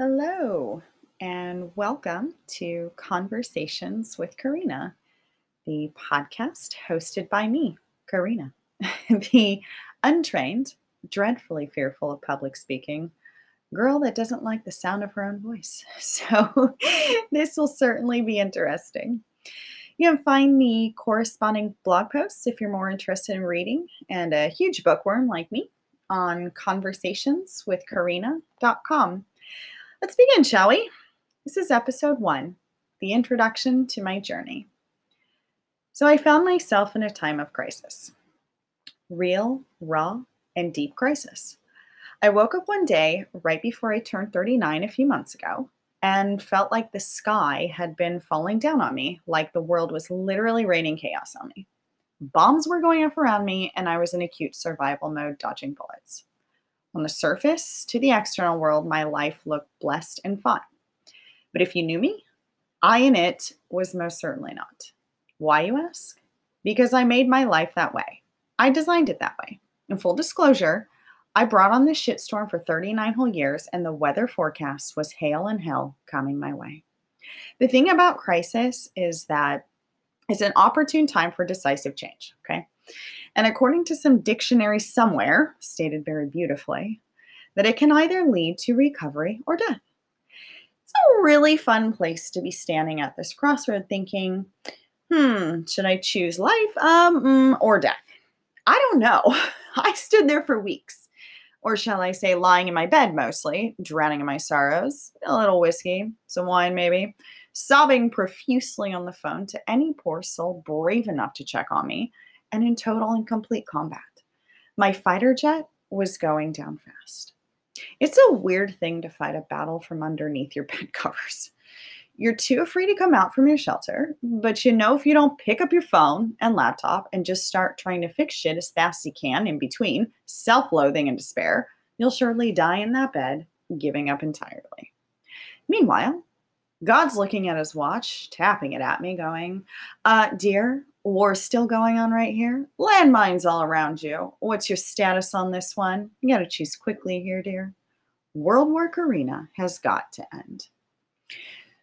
Hello, and welcome to Conversations with Karina, the podcast hosted by me, Karina, the untrained, dreadfully fearful of public speaking girl that doesn't like the sound of her own voice. So, this will certainly be interesting. You can find the corresponding blog posts if you're more interested in reading and a huge bookworm like me on conversationswithkarina.com. Let's begin, shall we? This is episode one the introduction to my journey. So, I found myself in a time of crisis real, raw, and deep crisis. I woke up one day right before I turned 39 a few months ago and felt like the sky had been falling down on me, like the world was literally raining chaos on me. Bombs were going off around me, and I was in acute survival mode, dodging bullets. On the surface, to the external world, my life looked blessed and fine. But if you knew me, I in it was most certainly not. Why, you ask? Because I made my life that way. I designed it that way. In full disclosure, I brought on this shitstorm for 39 whole years, and the weather forecast was hail and hell coming my way. The thing about crisis is that it's an opportune time for decisive change, okay? And according to some dictionary somewhere, stated very beautifully, that it can either lead to recovery or death. It's a really fun place to be standing at this crossroad thinking, hmm, should I choose life um, mm, or death? I don't know. I stood there for weeks. Or shall I say, lying in my bed mostly, drowning in my sorrows, a little whiskey, some wine maybe, sobbing profusely on the phone to any poor soul brave enough to check on me, and in total and complete combat. My fighter jet was going down fast. It's a weird thing to fight a battle from underneath your bed covers. You're too afraid to come out from your shelter, but you know if you don't pick up your phone and laptop and just start trying to fix shit as fast as you can in between self loathing and despair, you'll surely die in that bed, giving up entirely. Meanwhile, God's looking at his watch, tapping it at me, going, uh, Dear, War's still going on right here. Landmines all around you. What's your status on this one? You got to choose quickly here, dear. World War Karina has got to end.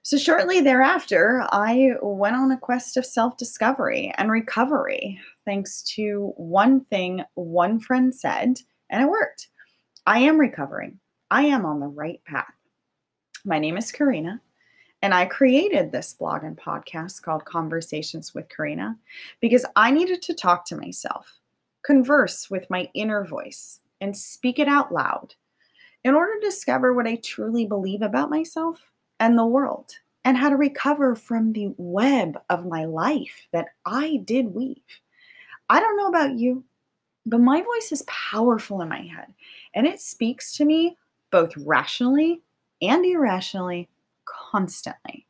So, shortly thereafter, I went on a quest of self discovery and recovery, thanks to one thing one friend said, and it worked. I am recovering. I am on the right path. My name is Karina. And I created this blog and podcast called Conversations with Karina because I needed to talk to myself, converse with my inner voice, and speak it out loud in order to discover what I truly believe about myself and the world and how to recover from the web of my life that I did weave. I don't know about you, but my voice is powerful in my head and it speaks to me both rationally and irrationally constantly.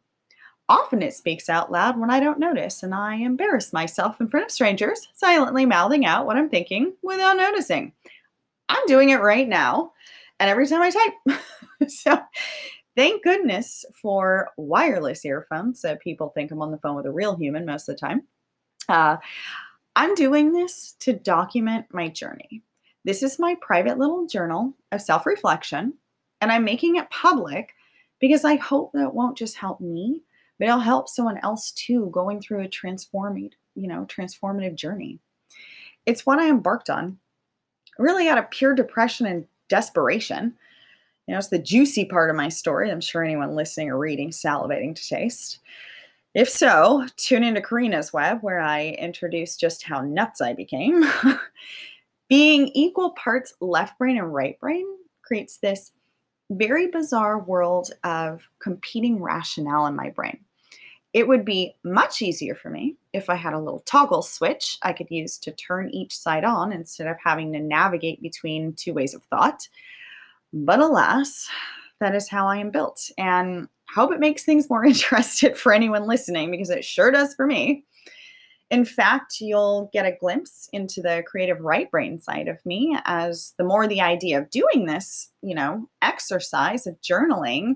Often it speaks out loud when I don't notice, and I embarrass myself in front of strangers, silently mouthing out what I'm thinking without noticing. I'm doing it right now, and every time I type. so, thank goodness for wireless earphones so people think I'm on the phone with a real human most of the time. Uh, I'm doing this to document my journey. This is my private little journal of self reflection, and I'm making it public because I hope that won't just help me, but it'll help someone else too going through a transforming, you know, transformative journey. It's what I embarked on really out of pure depression and desperation. You know, it's the juicy part of my story. I'm sure anyone listening or reading salivating to taste. If so, tune into Karina's Web, where I introduce just how nuts I became. Being equal parts left brain and right brain creates this very bizarre world of competing rationale in my brain. It would be much easier for me if I had a little toggle switch I could use to turn each side on instead of having to navigate between two ways of thought. But alas, that is how I am built. And hope it makes things more interested for anyone listening because it sure does for me. In fact, you'll get a glimpse into the creative right brain side of me as the more the idea of doing this, you know, exercise of journaling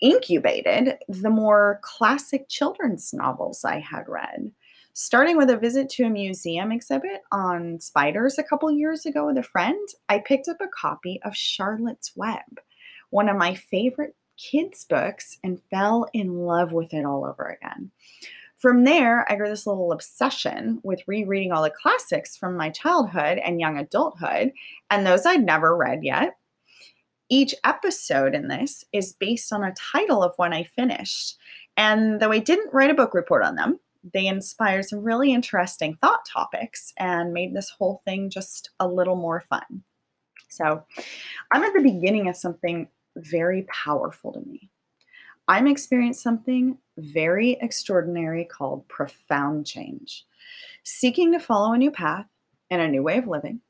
incubated, the more classic children's novels I had read. Starting with a visit to a museum exhibit on spiders a couple years ago with a friend, I picked up a copy of Charlotte's Web, one of my favorite kids' books and fell in love with it all over again. From there, I grew this little obsession with rereading all the classics from my childhood and young adulthood, and those I'd never read yet. Each episode in this is based on a title of one I finished. And though I didn't write a book report on them, they inspired some really interesting thought topics and made this whole thing just a little more fun. So, I'm at the beginning of something very powerful to me. I'm experiencing something very extraordinary called profound change, seeking to follow a new path and a new way of living.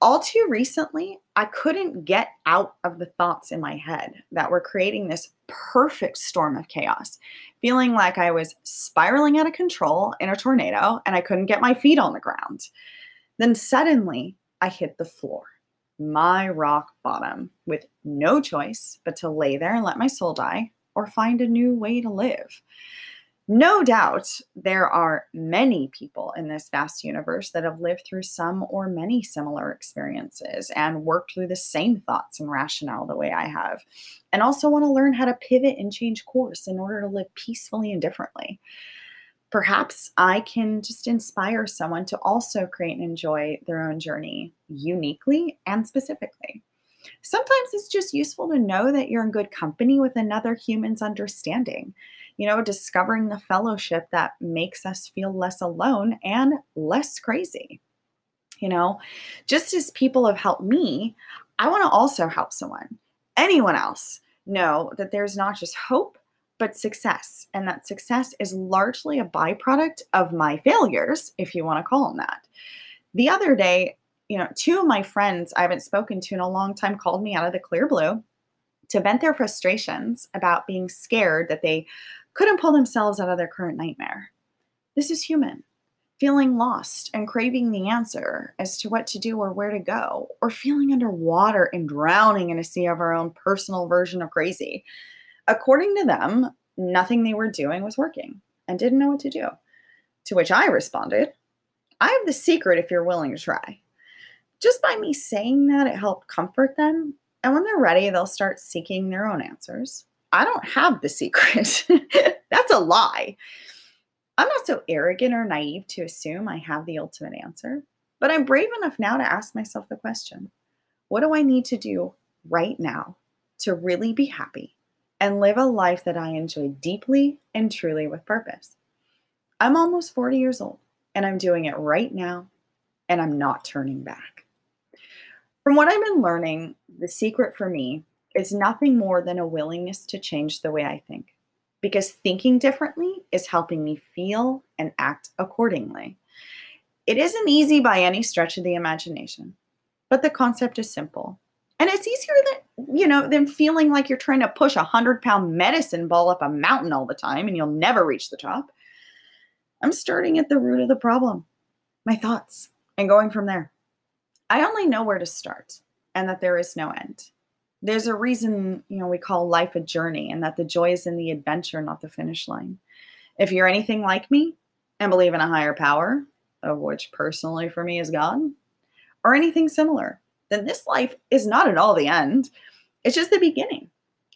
All too recently, I couldn't get out of the thoughts in my head that were creating this perfect storm of chaos, feeling like I was spiraling out of control in a tornado and I couldn't get my feet on the ground. Then suddenly, I hit the floor my rock bottom with no choice but to lay there and let my soul die or find a new way to live. No doubt there are many people in this vast universe that have lived through some or many similar experiences and worked through the same thoughts and rationale the way I have, and also want to learn how to pivot and change course in order to live peacefully and differently perhaps I can just inspire someone to also create and enjoy their own journey uniquely and specifically. Sometimes it's just useful to know that you're in good company with another human's understanding, you know, discovering the fellowship that makes us feel less alone and less crazy. You know, just as people have helped me, I want to also help someone, anyone else, know that there's not just hope, but success. And that success is largely a byproduct of my failures, if you want to call them that. The other day, you know, two of my friends I haven't spoken to in a long time called me out of the clear blue to vent their frustrations about being scared that they couldn't pull themselves out of their current nightmare. This is human. Feeling lost and craving the answer as to what to do or where to go, or feeling underwater and drowning in a sea of our own personal version of crazy. According to them, nothing they were doing was working and didn't know what to do. To which I responded, I have the secret if you're willing to try. Just by me saying that, it helped comfort them. And when they're ready, they'll start seeking their own answers. I don't have the secret. That's a lie. I'm not so arrogant or naive to assume I have the ultimate answer, but I'm brave enough now to ask myself the question what do I need to do right now to really be happy and live a life that I enjoy deeply and truly with purpose. I'm almost 40 years old and I'm doing it right now and I'm not turning back. From what I've been learning, the secret for me is nothing more than a willingness to change the way I think because thinking differently is helping me feel and act accordingly. It isn't easy by any stretch of the imagination, but the concept is simple and it's easier than, you know, than feeling like you're trying to push a hundred pound medicine ball up a mountain all the time and you'll never reach the top. I'm starting at the root of the problem, my thoughts, and going from there. I only know where to start and that there is no end. There's a reason, you know, we call life a journey and that the joy is in the adventure, not the finish line. If you're anything like me and believe in a higher power, of which personally for me is God, or anything similar, then this life is not at all the end. It's just the beginning.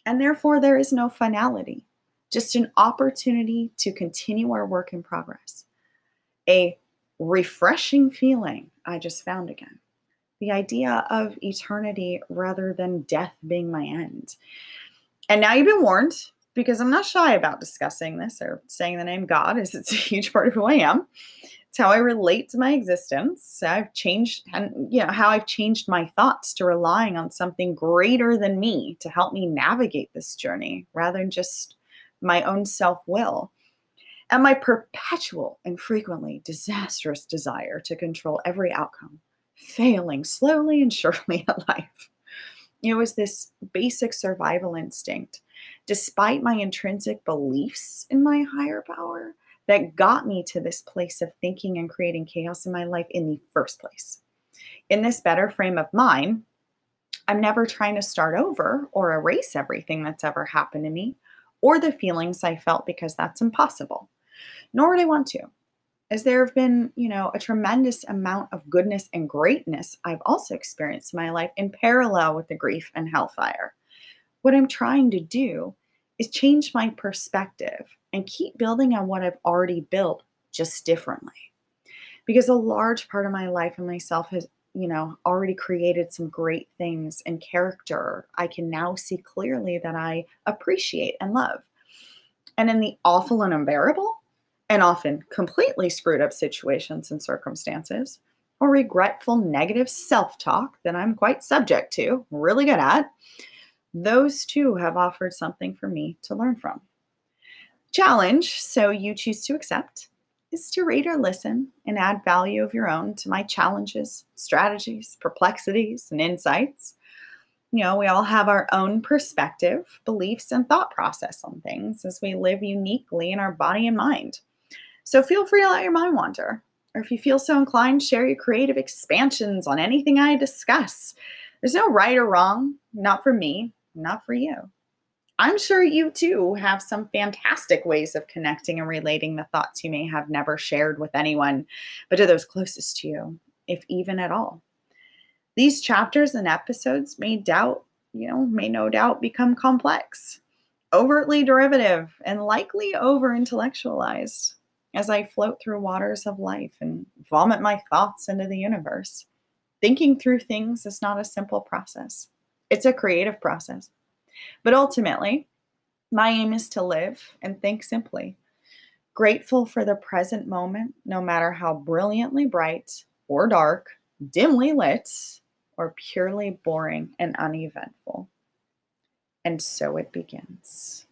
And therefore, there is no finality, just an opportunity to continue our work in progress. A refreshing feeling I just found again. The idea of eternity rather than death being my end. And now you've been warned because I'm not shy about discussing this or saying the name God, as it's a huge part of who I am. It's how I relate to my existence. I've changed and you know how I've changed my thoughts to relying on something greater than me to help me navigate this journey rather than just my own self-will. And my perpetual and frequently disastrous desire to control every outcome, failing slowly and surely at life. It was this basic survival instinct, despite my intrinsic beliefs in my higher power that got me to this place of thinking and creating chaos in my life in the first place. In this better frame of mind, I'm never trying to start over or erase everything that's ever happened to me or the feelings I felt because that's impossible. Nor would I want to, as there have been, you know, a tremendous amount of goodness and greatness I've also experienced in my life in parallel with the grief and hellfire. What I'm trying to do is change my perspective and keep building on what I've already built just differently. Because a large part of my life and myself has, you know, already created some great things and character I can now see clearly that I appreciate and love. And in the awful and unbearable, and often completely screwed up situations and circumstances, or regretful negative self talk that I'm quite subject to, really good at, those too have offered something for me to learn from. Challenge, so you choose to accept, is to read or listen and add value of your own to my challenges, strategies, perplexities, and insights. You know, we all have our own perspective, beliefs, and thought process on things as we live uniquely in our body and mind. So feel free to let your mind wander. Or if you feel so inclined, share your creative expansions on anything I discuss. There's no right or wrong, not for me, not for you. I'm sure you too have some fantastic ways of connecting and relating the thoughts you may have never shared with anyone, but to those closest to you, if even at all. These chapters and episodes may doubt, you know, may no doubt become complex, overtly derivative, and likely over intellectualized as I float through waters of life and vomit my thoughts into the universe. Thinking through things is not a simple process, it's a creative process. But ultimately, my aim is to live and think simply, grateful for the present moment, no matter how brilliantly bright or dark, dimly lit, or purely boring and uneventful. And so it begins.